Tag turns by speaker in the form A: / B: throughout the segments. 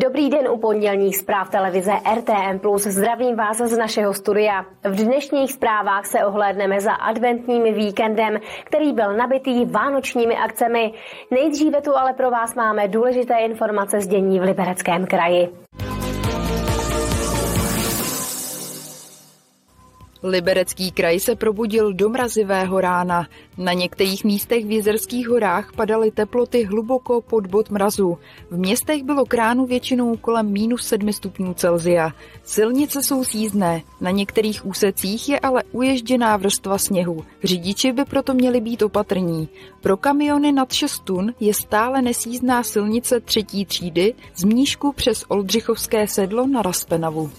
A: Dobrý den u pondělních zpráv televize RTM+. Zdravím vás z našeho studia. V dnešních zprávách se ohlédneme za adventním víkendem, který byl nabitý vánočními akcemi. Nejdříve tu ale pro vás máme důležité informace z dění v Libereckém kraji.
B: Liberecký kraj se probudil do mrazivého rána. Na některých místech v jezerských horách padaly teploty hluboko pod bod mrazu. V městech bylo kránu většinou kolem minus 7 stupňů Celzia. Silnice jsou sízné, na některých úsecích je ale uježděná vrstva sněhu. Řidiči by proto měli být opatrní. Pro kamiony nad 6 tun je stále nesízná silnice třetí třídy z Mníšku přes Oldřichovské sedlo na Raspenavu.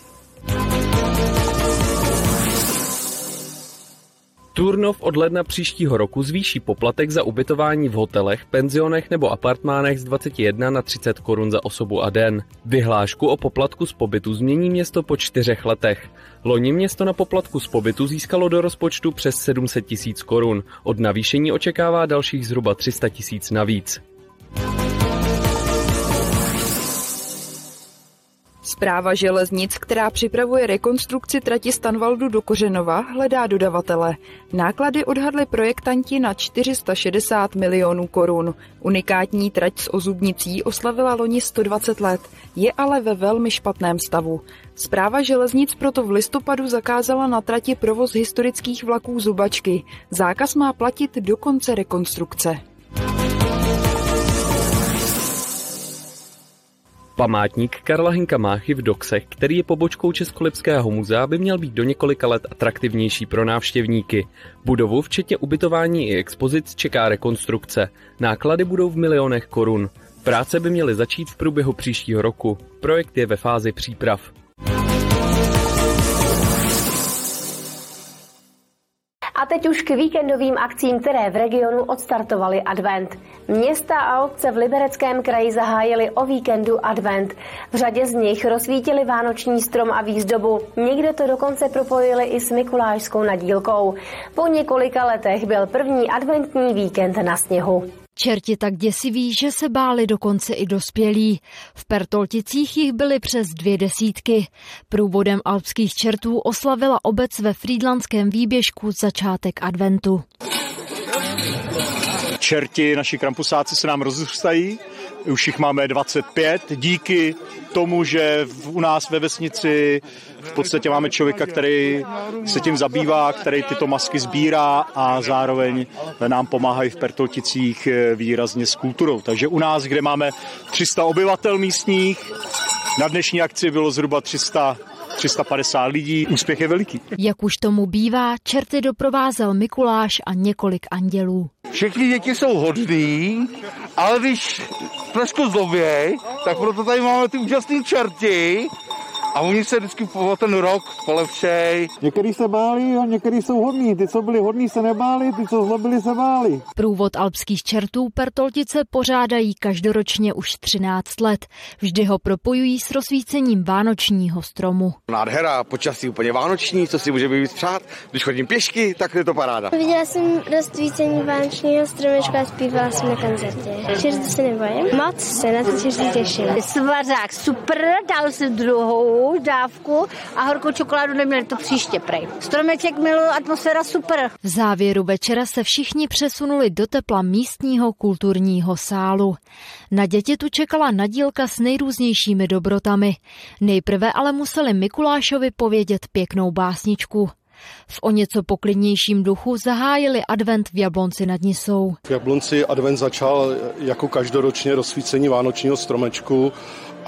C: Turnov od ledna příštího roku zvýší poplatek za ubytování v hotelech, penzionech nebo apartmánech z 21 na 30 korun za osobu a den. Vyhlášku o poplatku z pobytu změní město po čtyřech letech. Loni město na poplatku z pobytu získalo do rozpočtu přes 700 tisíc korun. Od navýšení očekává dalších zhruba 300 tisíc navíc.
B: Zpráva železnic, která připravuje rekonstrukci trati Stanvaldu do Kořenova, hledá dodavatele. Náklady odhadly projektanti na 460 milionů korun. Unikátní trať s ozubnicí oslavila loni 120 let, je ale ve velmi špatném stavu. Zpráva železnic proto v listopadu zakázala na trati provoz historických vlaků Zubačky. Zákaz má platit do konce rekonstrukce.
C: Památník Karla Hinka Máchy v Doksech, který je pobočkou Českolipského muzea, by měl být do několika let atraktivnější pro návštěvníky. Budovu, včetně ubytování i expozic, čeká rekonstrukce. Náklady budou v milionech korun. Práce by měly začít v průběhu příštího roku. Projekt je ve fázi příprav.
A: A teď už k víkendovým akcím, které v regionu odstartovaly advent. Města a obce v Libereckém kraji zahájily o víkendu advent. V řadě z nich rozsvítili vánoční strom a výzdobu. Někde to dokonce propojili i s Mikulášskou nadílkou. Po několika letech byl první adventní víkend na sněhu.
D: Čerti tak děsiví, že se báli dokonce i dospělí. V Pertolticích jich byly přes dvě desítky. Průvodem alpských čertů oslavila obec ve Frýdlandském výběžku začátek adventu.
E: Čerti, naši krampusáci se nám rozrůstají, už jich máme 25, díky tomu, že u nás ve vesnici v podstatě máme člověka, který se tím zabývá, který tyto masky sbírá a zároveň nám pomáhají v Pertolticích výrazně s kulturou. Takže u nás, kde máme 300 obyvatel místních, na dnešní akci bylo zhruba 300 350 lidí. Úspěch je veliký.
D: Jak už tomu bývá, čerty doprovázel Mikuláš a několik andělů.
F: Všechny děti jsou hodný, ale když trošku zlověj, tak proto tady máme ty úžasné čerty, a oni se vždycky po ten rok polepšej.
G: Někteří se báli a někteří jsou hodní. Ty, co byli hodní, se nebáli, ty, co zlobili, se báli.
D: Průvod alpských čertů Pertoltice pořádají každoročně už 13 let. Vždy ho propojují s rozsvícením vánočního stromu.
F: Nádhera, počasí úplně vánoční, co si může být přát. Když chodím pěšky, tak je to paráda.
H: Viděla jsem rozsvícení vánočního stromečka a zpívala jsem na koncertě. Čerty se nebojím. Moc se na to čerty těším.
I: Svařák super, dal si druhou dávku a horkou čokoládu neměli to příště prej. Stromeček miluju, atmosféra super.
D: V závěru večera se všichni přesunuli do tepla místního kulturního sálu. Na děti tu čekala nadílka s nejrůznějšími dobrotami. Nejprve ale museli Mikulášovi povědět pěknou básničku. V o něco poklidnějším duchu zahájili advent v Jablonci nad Nisou.
J: V Jablonci advent začal jako každoročně rozsvícení vánočního stromečku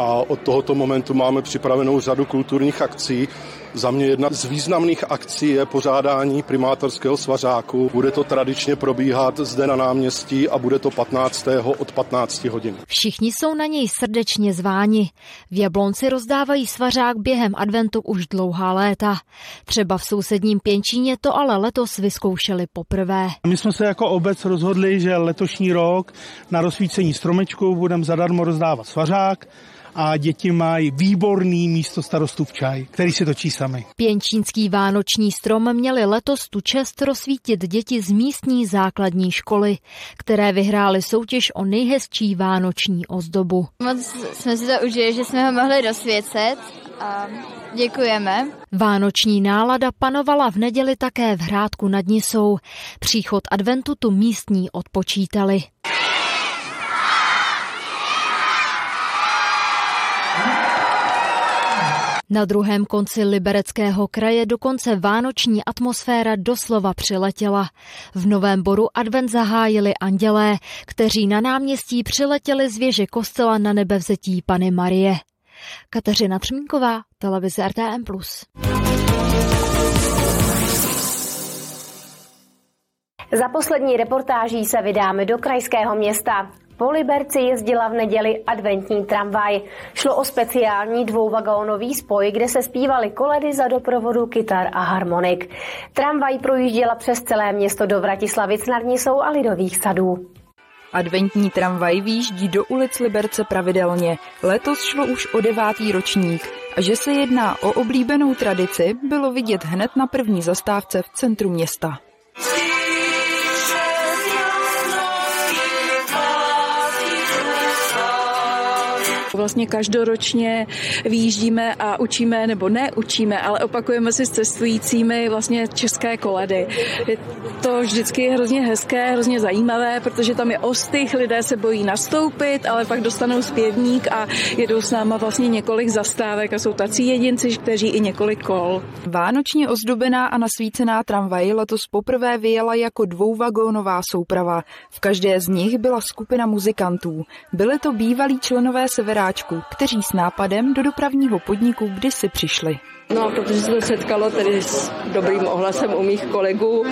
J: a od tohoto momentu máme připravenou řadu kulturních akcí. Za mě jedna z významných akcí je pořádání primátorského svařáku. Bude to tradičně probíhat zde na náměstí a bude to 15. od 15 hodin.
D: Všichni jsou na něj srdečně zváni. V Jablonci rozdávají svařák během adventu už dlouhá léta. Třeba v sousedním Pěnčíně to ale letos vyzkoušeli poprvé.
G: My jsme se jako obec rozhodli, že letošní rok na rozsvícení stromečku budeme zadarmo rozdávat svařák
K: a děti mají výborný místo starostu v čaj, který si točí sami.
D: Pěnčínský vánoční strom měli letos tu čest rozsvítit děti z místní základní školy, které vyhrály soutěž o nejhezčí vánoční ozdobu.
L: Moc jsme si to užili, že jsme ho mohli rozsvěcet a děkujeme.
D: Vánoční nálada panovala v neděli také v Hrádku nad Nisou. Příchod adventu tu místní odpočítali. Na druhém konci libereckého kraje dokonce vánoční atmosféra doslova přiletěla. V Novém Boru advent zahájili andělé, kteří na náměstí přiletěli z věže kostela na nebevzetí Pany Marie. Kateřina Třmínková, televize RTM+.
A: Za poslední reportáží se vydáme do krajského města. Po Liberci jezdila v neděli adventní tramvaj. Šlo o speciální dvouvagónový spoj, kde se zpívaly koledy za doprovodu kytar a harmonik. Tramvaj projížděla přes celé město do Vratislavic nad Nisou a Lidových sadů.
B: Adventní tramvaj výjíždí do ulic Liberce pravidelně. Letos šlo už o devátý ročník. A že se jedná o oblíbenou tradici, bylo vidět hned na první zastávce v centru města.
M: Vlastně každoročně výjíždíme a učíme, nebo ne učíme, ale opakujeme si s cestujícími vlastně české koledy. Je to vždycky hrozně hezké, hrozně zajímavé, protože tam je ostych, lidé se bojí nastoupit, ale pak dostanou zpěvník a jedou s náma vlastně několik zastávek a jsou tací jedinci, kteří i několik kol.
B: Vánočně ozdobená a nasvícená tramvaj letos poprvé vyjela jako dvouvagónová souprava. V každé z nich byla skupina muzikantů. Byly to bývalí členové Severa vojáčků, kteří s nápadem do dopravního podniku kdysi přišli.
N: No, protože se to setkalo tedy s dobrým ohlasem u mých kolegů,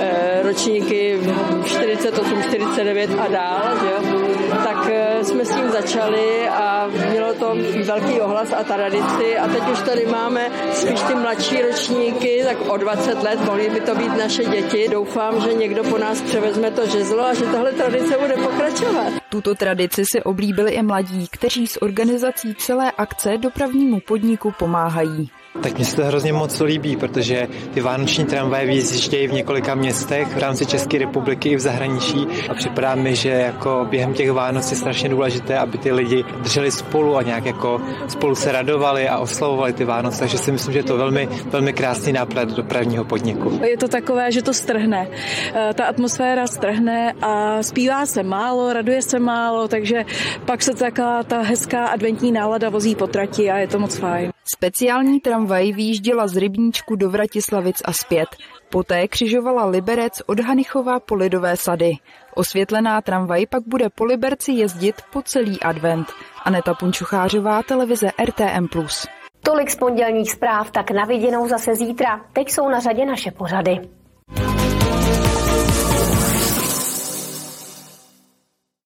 N: e, ročníky 48, 49 a dál, že jo? Tak e, jsme s tím začali a mělo to velký ohlas a tradici a teď už tady máme spíš ty mladší ročníky, tak o 20 let mohly by to být naše děti. Doufám, že někdo po nás převezme to žezlo a že tahle tradice bude pokračovat.
B: Tuto tradici si oblíbili i mladí, kteří s organizací celé akce dopravnímu podniku pomáhají.
O: Tak mně se to hrozně moc líbí, protože ty vánoční tramvaje vyjíždějí v několika městech v rámci České republiky i v zahraničí a připadá mi, že jako během těch Vánoc je strašně důležité, aby ty lidi drželi spolu a nějak jako spolu se radovali a oslavovali ty Vánoce, takže si myslím, že je to velmi, velmi krásný nápad dopravního podniku.
M: Je to takové, že to strhne. Eh, ta atmosféra strhne a zpívá se málo, raduje se málo, takže pak se taková ta hezká adventní nálada vozí po trati a je to moc fajn.
B: Speciální tramvaj výjížděla z Rybníčku do Vratislavic a zpět. Poté křižovala Liberec od Hanichova po Lidové sady. Osvětlená tramvaj pak bude po Liberci jezdit po celý advent. Aneta Punčuchářová, televize RTM+.
A: Tolik z pondělních zpráv, tak na viděnou zase zítra. Teď jsou na řadě naše pořady.